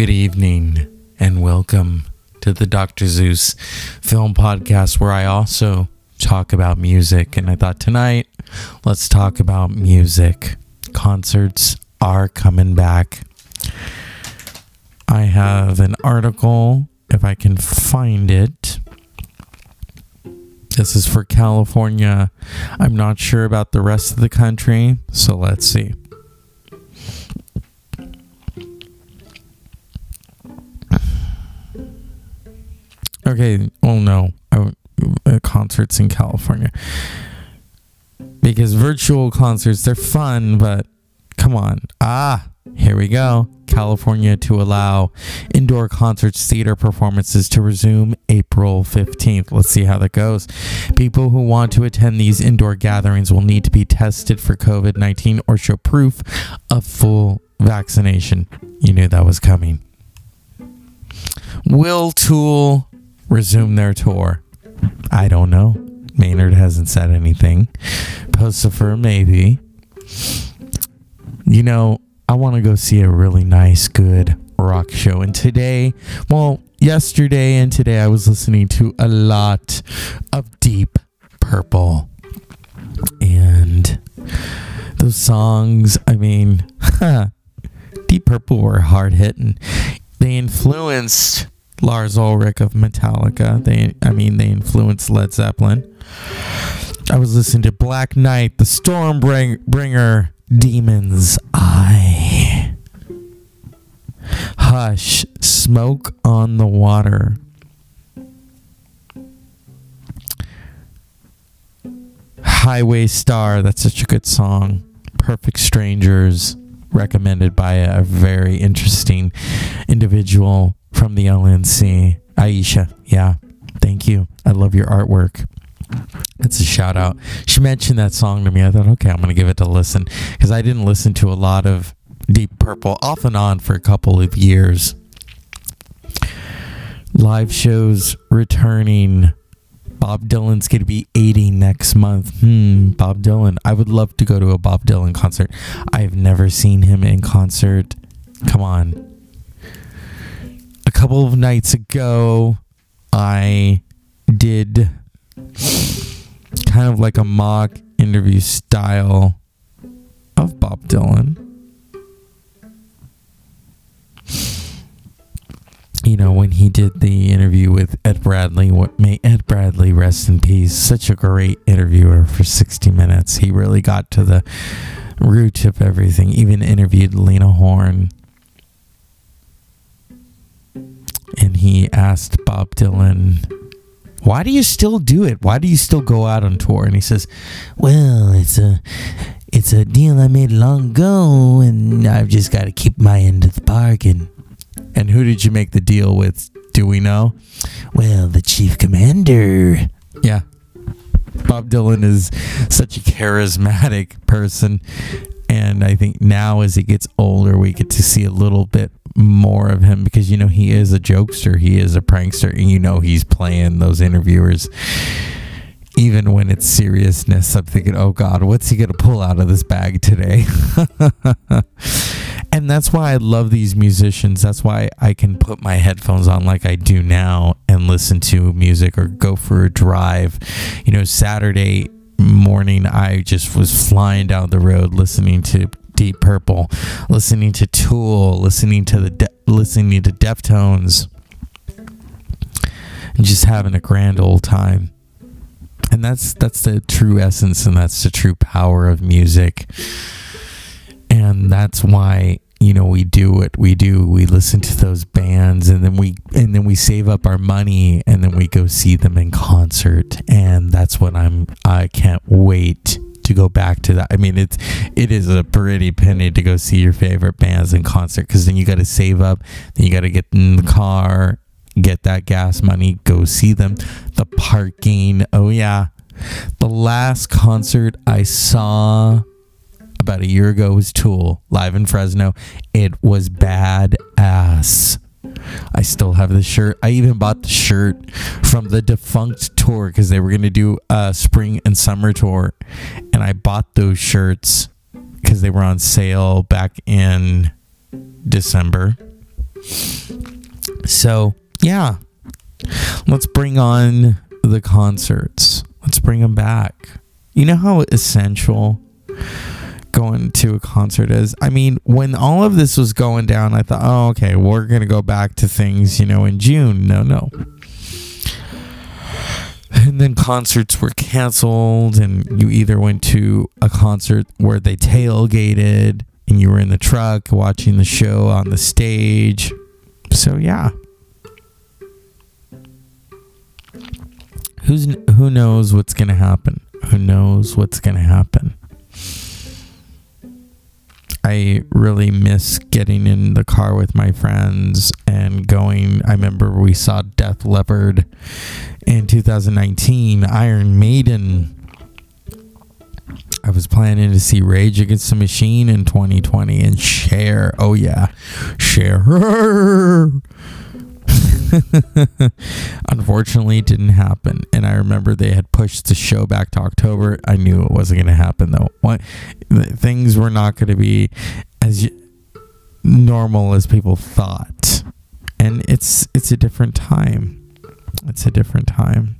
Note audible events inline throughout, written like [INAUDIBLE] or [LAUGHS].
Good evening and welcome to the Dr. Zeus film podcast where I also talk about music. And I thought tonight, let's talk about music. Concerts are coming back. I have an article, if I can find it. This is for California. I'm not sure about the rest of the country, so let's see. Okay, well, no, uh, concerts in California because virtual concerts they're fun, but come on, ah, here we go. California to allow indoor concerts, theater performances to resume April 15th. Let's see how that goes. People who want to attend these indoor gatherings will need to be tested for COVID 19 or show proof of full vaccination. You knew that was coming. Will Tool resume their tour? I don't know. Maynard hasn't said anything. Puscifer, maybe. You know, I want to go see a really nice, good rock show. And today, well, yesterday and today, I was listening to a lot of Deep Purple. And those songs, I mean, [LAUGHS] Deep Purple were hard hitting. They influenced Lars Ulrich of Metallica. They, I mean, they influenced Led Zeppelin. I was listening to Black Knight, The Stormbringer, Demon's Eye. Hush, Smoke on the Water. Highway Star, that's such a good song. Perfect Strangers, recommended by a very interesting individual from the LNC. Aisha, yeah, thank you. I love your artwork. It's a shout out. She mentioned that song to me. I thought, okay, I'm going to give it a listen because I didn't listen to a lot of Deep Purple off and on for a couple of years. Live shows returning. Bob Dylan's going to be 80 next month. Hmm, Bob Dylan. I would love to go to a Bob Dylan concert. I've never seen him in concert. Come on. Couple of nights ago, I did kind of like a mock interview style of Bob Dylan. You know, when he did the interview with Ed Bradley, what may Ed Bradley rest in peace. Such a great interviewer for 60 minutes. He really got to the root of everything, even interviewed Lena Horne. And he asked Bob Dylan why do you still do it? Why do you still go out on tour? And he says, well, it's a it's a deal I made long ago, and I've just got to keep my end of the bargain. And who did you make the deal with? Do we know? Well, the chief commander. Yeah. Bob Dylan is such a charismatic person. And I think now, as he gets older, we get to see a little bit more of him because you know he is a jokester, he is a prankster, and you know he's playing those interviewers. Even when it's seriousness, I'm thinking, oh God, what's he gonna pull out of this bag today? [LAUGHS] and that's why I love these musicians. That's why I can put my headphones on like I do now and listen to music or go for a drive. You know, Saturday morning, I just was flying down the road listening to Deep Purple, listening to Tool, listening to the de- listening to Deftones, and just having a grand old time. And that's that's the true essence, and that's the true power of music. And that's why you know we do what we do we listen to those bands and then we and then we save up our money and then we go see them in concert and that's what i'm i can't wait to go back to that. I mean, it's it is a pretty penny to go see your favorite bands in concert because then you got to save up, then you got to get in the car, get that gas money, go see them. The parking, oh yeah. The last concert I saw about a year ago was Tool live in Fresno. It was bad ass. I still have the shirt. I even bought the shirt from the defunct tour because they were to do a spring and summer tour. And I bought those shirts because they were on sale back in December. So, yeah. Let's bring on the concerts. Let's bring them back. You know how essential going to a concert is? I mean, when all of this was going down, I thought, oh, okay, we're going to go back to things, you know, in June. No, no. And then concerts were canceled, and you either went to a concert where they tailgated and you were in the truck watching the show on the stage. So, yeah. Who's who knows what's going to happen? Who knows what's going to happen? I really miss getting in the car with my friends and going. I remember we saw Def Leppard in 2019, Iron Maiden. I was planning to see Rage Against the Machine in 2020 and Cher. Oh yeah, Cher. [LAUGHS] [LAUGHS] Unfortunately, it didn't happen. And I remember they had pushed the show back to October. I knew it wasn't going to happen though. What things were not going to be as normal as people thought. And it's it's a different time. It's a different time.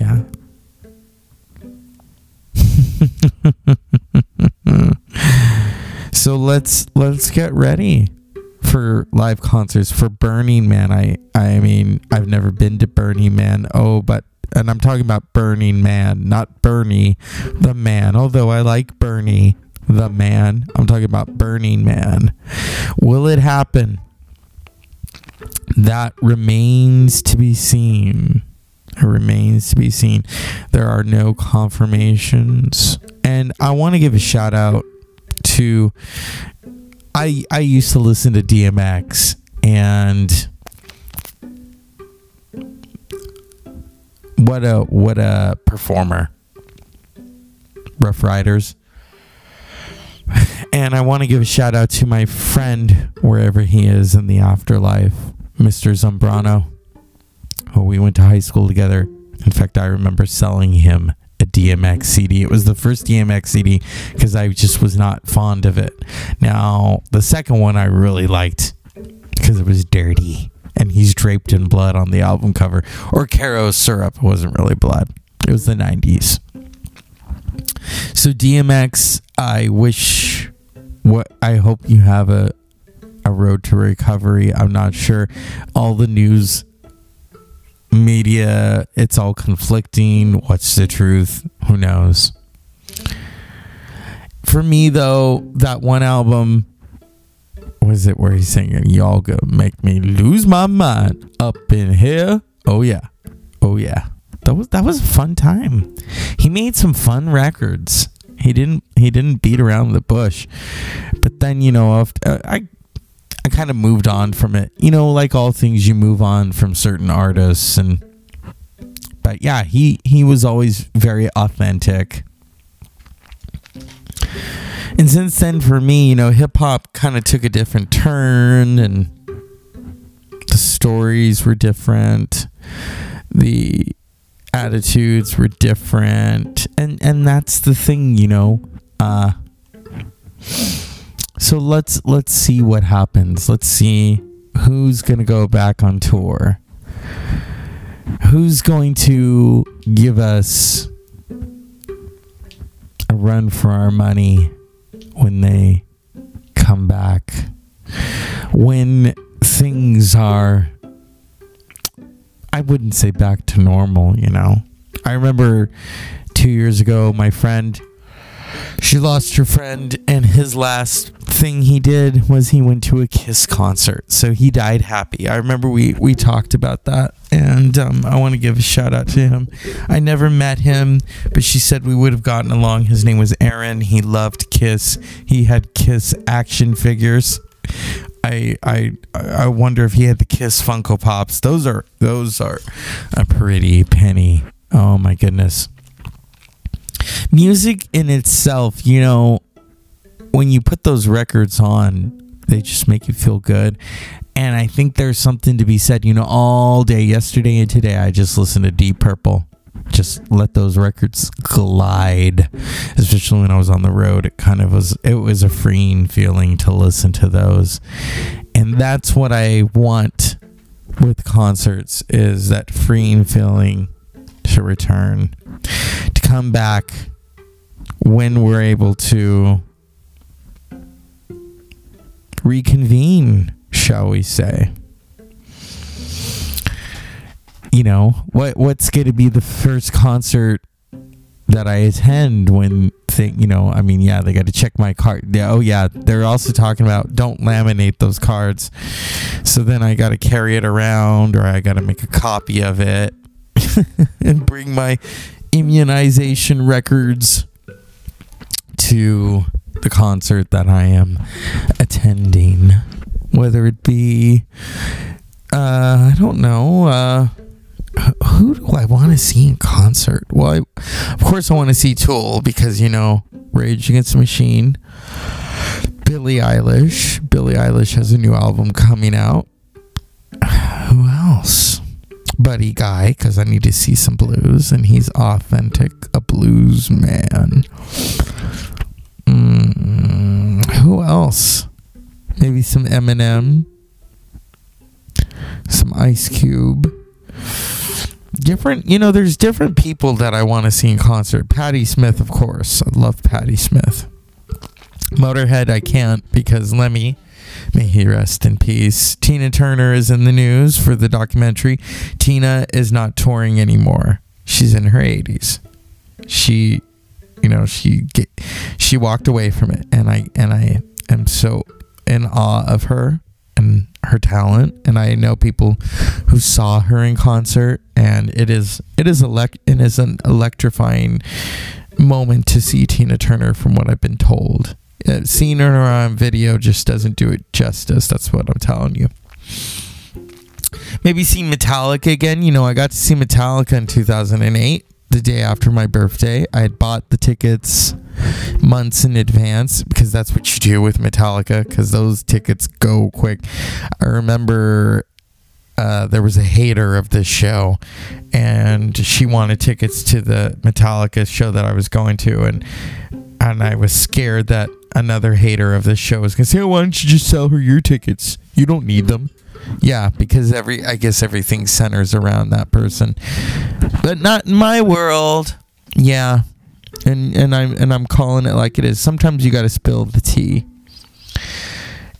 Yeah. So let's let's get ready for live concerts for Burning Man. I I mean, I've never been to Burning Man. Oh, but and I'm talking about Burning Man, not Bernie the man. Although I like Bernie the man. I'm talking about Burning Man. Will it happen? That remains to be seen. It remains to be seen. There are no confirmations. And I want to give a shout out to I I used to listen to DMX and what a what a performer. Ruff Ryders. And I want to give a shout out to my friend wherever he is in the afterlife, Mr. Zambrano. Oh, we went to high school together. In fact, I remember selling him DMX CD. It was the first DMX CD because I just was not fond of it. Now, the second one I really liked because it was dirty and he's draped in blood on the album cover. Or Karo Syrup wasn't really blood, it was the 90s. So, DMX, I wish what I hope you have a a road to recovery. I'm not sure. All the news media, it's all conflicting. What's the truth? Who knows? For me, though, that one album was it where he's singing, Y'all go make me lose my mind up in here. Oh, yeah. Oh, yeah. That was that was a fun time. He made some fun records. He didn't he didn't beat around the bush. But then, you know, uh, I I kind of moved on from it. You know, like all things, you move on from certain artists, and but yeah, he he was always very authentic. And since then, for me, you know, hip hop kind of took a different turn, and the stories were different, the attitudes were different, and and that's the thing, you know. Uh, so let's let's see what happens. Let's see who's going to go back on tour. Who's going to give us a run for our money when they come back? When things are I wouldn't say back to normal, you know. I remember 2 years ago my friend she lost her friend, and his last thing he did was he went to a Kiss concert. So he died happy. I remember we we talked about that, and um, I want to give a shout out to him. I never met him, but she said we would have gotten along. His name was Aaron. He loved Kiss. He had Kiss action figures. I I I wonder if he had the Kiss Funko Pops. Those are those are a pretty penny. Oh my goodness music in itself, you know, when you put those records on, they just make you feel good. And I think there's something to be said, you know, all day yesterday and today I just listened to Deep Purple. just let those records glide especially when i was on the road it kind of was it was a freeing feeling to listen to those and that's what i want with concerts is that freeing feeling to return to come back when we're able to reconvene shall we say. You know what what's going to be the first concert that I attend when think you know I mean yeah they got to check my card yeah oh yeah they're also talking about don't laminate those cards. So then I got to carry it around or I got to make a copy of it [LAUGHS] and bring my immunization records to the concert that I am attending whether it be uh I don't know uh who do I want to see in concert? Well, I, of course, I want to see Tool because, you know, Rage Against the Machine. Billie Eilish. Billie Eilish has a new album coming out. [SIGHS] Who else? Buddy Guy, because I need to see some blues, and he's authentic, a blues man. Who else? Maybe some Eminem, some Ice Cube. Different you know there's different people that i want to see in concert. Patti smith of course. I love patti smith. Motorhead i can't because lemmy may he rest in peace. Tina turner is in the news for the documentary. Tina is not touring anymore. She's in her 80s she you know she get, she walked away from it and i and i am so in awe of her and her talent and I know people who saw her in concert and it is it is elect it is an electrifying moment to see Tina Turner from what I've been told. Uh, seeing her on video just doesn't do it justice. That's what I'm telling you. Maybe see Metallica again. You know, I got to see Metallica in 2008 the day after my birthday. I had bought the tickets months in advance because that's what you do with Metallica because those tickets go quick. I remember uh, there was a hater of this show and she wanted tickets to the Metallica show that I was going to and and I was scared that another hater of this show was gonna say, oh, "Why don't you just sell her your tickets? You don't need them." Yeah, because every I guess everything centers around that person, but not in my world. Yeah, and and I'm and I'm calling it like it is. Sometimes you got to spill the tea,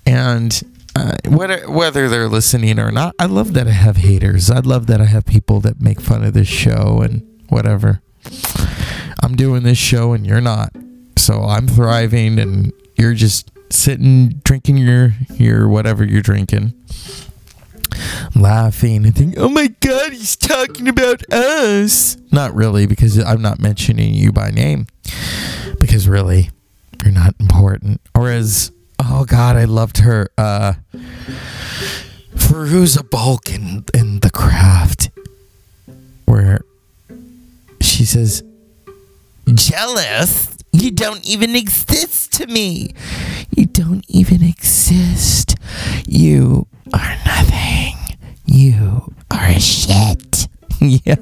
and uh, whether whether they're listening or not, I love that I have haters. I love that I have people that make fun of this show and whatever. I'm doing this show and you're not, so I'm thriving and you're just sitting drinking your your whatever you're drinking laughing and think, oh my God, he's talking about us. Not really, because I'm not mentioning you by name. Because really, you're not important. Or as, oh God, I loved her. Uh, Fairuza Balk in, in The Craft, where she says, jealous? You don't even exist to me. You don't even exist. You are nothing. You are a shit. [LAUGHS] yeah.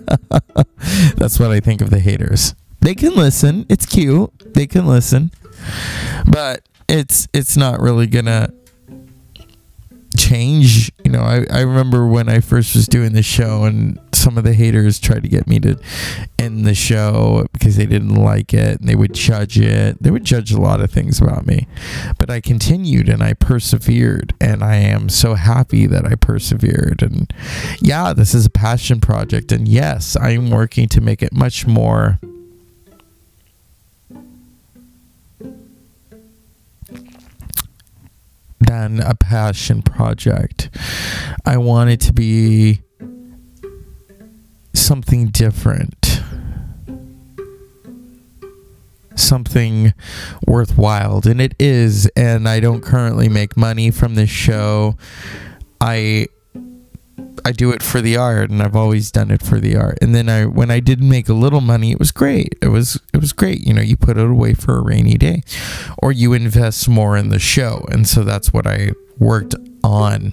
That's what I think of the haters. They can listen. It's cute. They can listen. But it's it's not really gonna change. You know, I, I remember when I first was doing the show and some of the haters tried to get me to end the show because they didn't like it and they would judge it. They would judge a lot of things about me. But I continued and I persevered and I am so happy that I persevered. And yeah, this is a passion project. And yes, I'm working to make it much more than a passion project. I want it to be something different, something worthwhile, and it is. And I don't currently make money from this show. I I do it for the art and I've always done it for the art. And then I when I did make a little money, it was great. It was it was great. You know, you put it away for a rainy day or you invest more in the show. And so that's what I worked on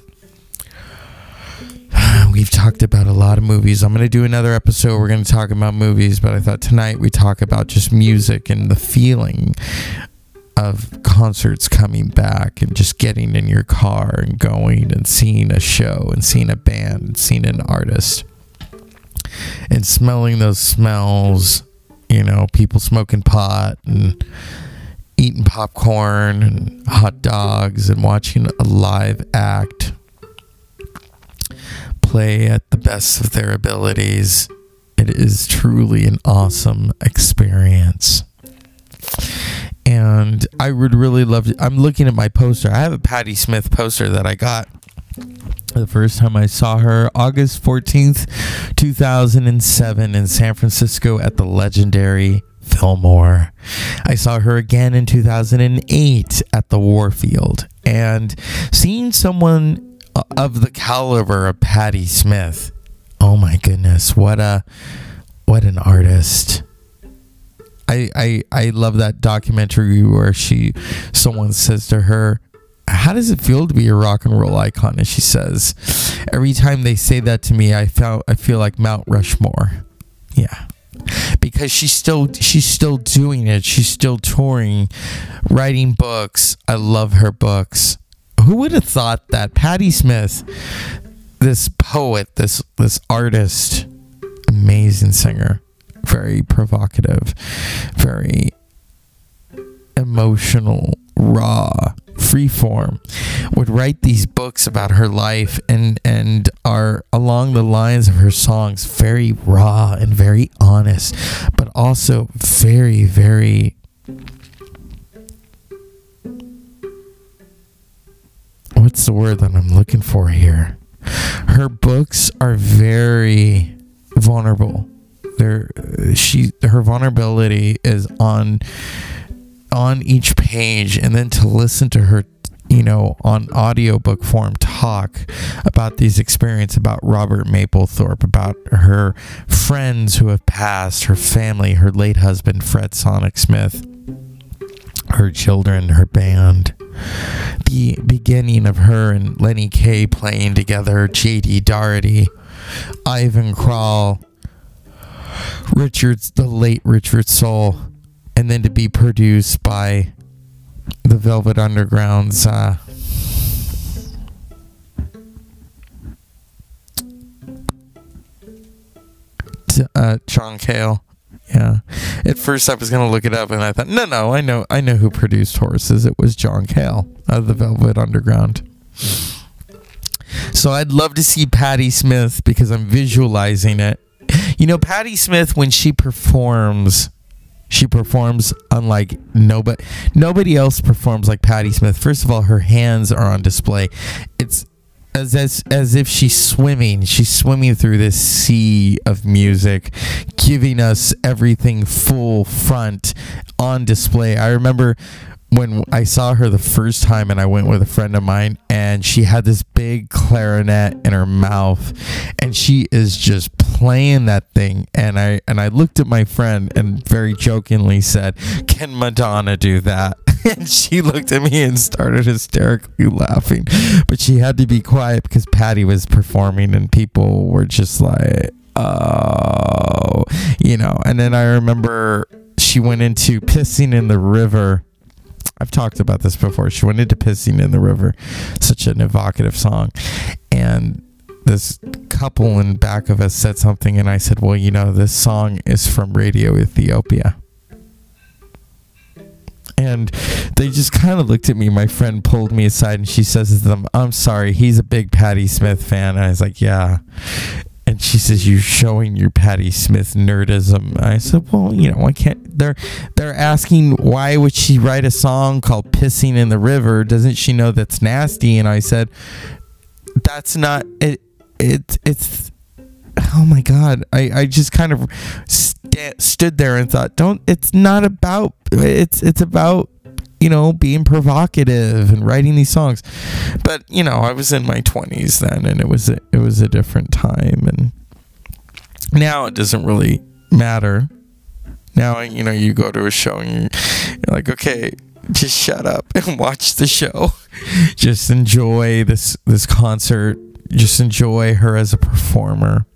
we've talked about a lot of movies. I'm going to do another episode. We're going to talk about movies, but I thought tonight we talk about just music and the feeling of concerts coming back and just getting in your car and going and seeing a show and seeing a band and seeing an artist and smelling those smells, you know, people smoking pot and eating popcorn and hot dogs and watching a live act play at the best of their abilities. It is truly an awesome experience. And I would really love to. I'm looking at my poster. I have a Patti Smith poster that I got the first time I saw her, August 14th, 2007, in San Francisco at the legendary Fillmore. I saw her again in 2008 at the Warfield. And seeing someone of the caliber of Patti Smith. Oh my goodness, what a what an artist. I I I love that documentary where she someone says to her, "How does it feel to be a rock and roll icon?" And she says, "Every time they say that to me, I feel I feel like Mount Rushmore." Yeah. Because she's still she's still doing it. She's still touring, writing books. I love her books who would have thought that Patti Smith, this poet, this this artist, amazing singer, very provocative, very emotional, raw, free form, would write these books about her life and and are along the lines of her songs, very raw and very honest, but also very very what's the word that I'm looking for here? Her books are very vulnerable. There, she, her vulnerability is on on each page, and then to listen to her you know, on audiobook form talk about these experiences about Robert Mapplethorpe, about her friends who have passed, her family, her late husband, Fred Sonic Smith, her children, her band the beginning of her and Lenny Kaye playing together, J.D. Daugherty, Ivan Kral, Richard's the late Richard Sohl, and then to be produced by the Velvet Underground's uh, uh, John Cale. Yeah. At first, I was gonna look it up, and I thought, no, no, I know, I know who produced Horses. It was John Cale of the Velvet Underground. So I'd love to see Patti Smith because I'm visualizing it. You know, Patti Smith when she performs, she performs unlike nobody. Nobody else performs like Patti Smith. First of all, her hands are on display. It's as as as if she's swimming. She's swimming through this sea of music, giving us everything full front on display. I remember when I saw her the first time and I went with a friend of mine and she had this big clarinet in her mouth and she is just playing that thing and I and I looked at my friend and very jokingly said, "Can Madonna do that?" [LAUGHS] and [LAUGHS] she looked at me and started hysterically laughing. But she had to be quiet because Patti was performing and people were just like, "Oh, you know." And then I remember she went into pissing in the river I've talked about this before. She went into Pissing in the River, such an evocative song. And this couple in back of us said something, and I said, Well, you know, this song is from Radio Ethiopia. And they just kind of looked at me. My friend pulled me aside and she says to them, I'm sorry, he's a big Patti Smith fan. And I was like, Yeah and she says you're showing your Patti Smith nerdism. I said, well, you know, I can't. They're they're asking why would she write a song called "Pissing in the River"? Doesn't she know that's nasty? And I said, that's not it. It it's oh my god. I I just kind of st- stood there and thought, don't. It's not about. It's it's about you know, being provocative and writing these songs. But, you know, I was in my 20s then and it was a, it was a different time and now it doesn't really matter. Now, you know, you go to a show and you're like, okay, just shut up [LAUGHS] and watch the show. just enjoy this this concert. just enjoy her as a performer.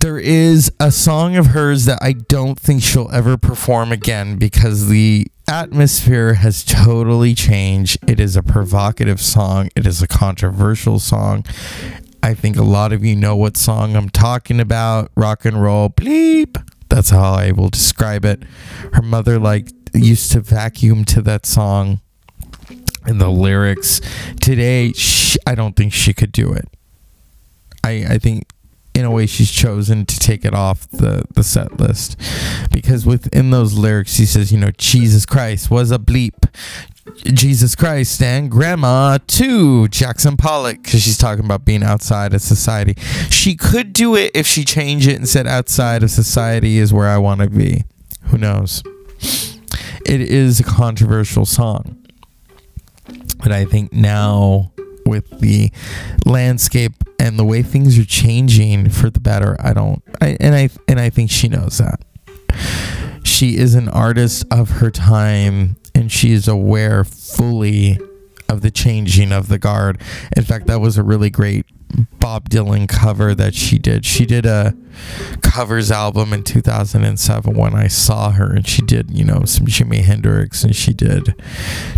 There is a song of hers that I don't think she'll ever perform again because the atmosphere has totally changed. It is a provocative song, it is a controversial song. I think a lot of you know what song I'm talking about. Rock and roll bleep. That's how I will describe it. Her mother like used to vacuum to that song and the lyrics. Today, she, I don't think she could do it. I I think in a way she's chosen to take it off the the set list. Because within those lyrics he says you know jesus christ was a bleep. Jesus christ and grandma too jackson pollock. Because she's talking about being outside of society. She could do it if she changed it and said outside of society is where i want to be. Who knows? It is a controversial song. But i think now with the landscape and the way things are changing for the better. I don't, I, and I and I think she knows that. She is an artist of her time, and she is aware fully of the changing of the guard. In fact, that was a really great Bob Dylan cover that she did. She did a covers album in 2007 when I saw her, and she did, you know, some Jimi Hendrix and she did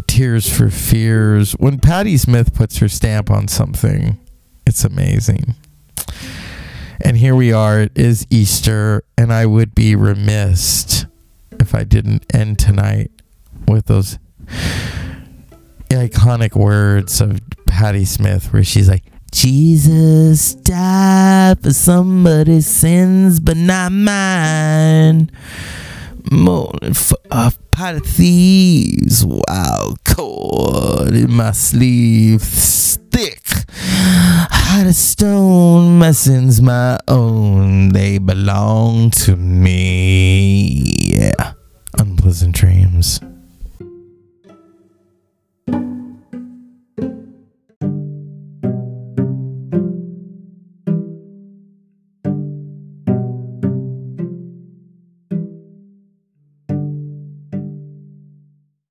Tears for Fears. When Patti Smith puts her stamp on something, it's amazing. And here we are. It is Easter, and I would be remiss if I didn't end tonight with those iconic words of Patti Smith, where she's like, Jesus died for somebody's sins, but not mine. Mourning for a pot of thieves, wild cord in my sleeve, thick heart of stone, my sins my own, they belong to me. Yeah. Unpleasant dreams.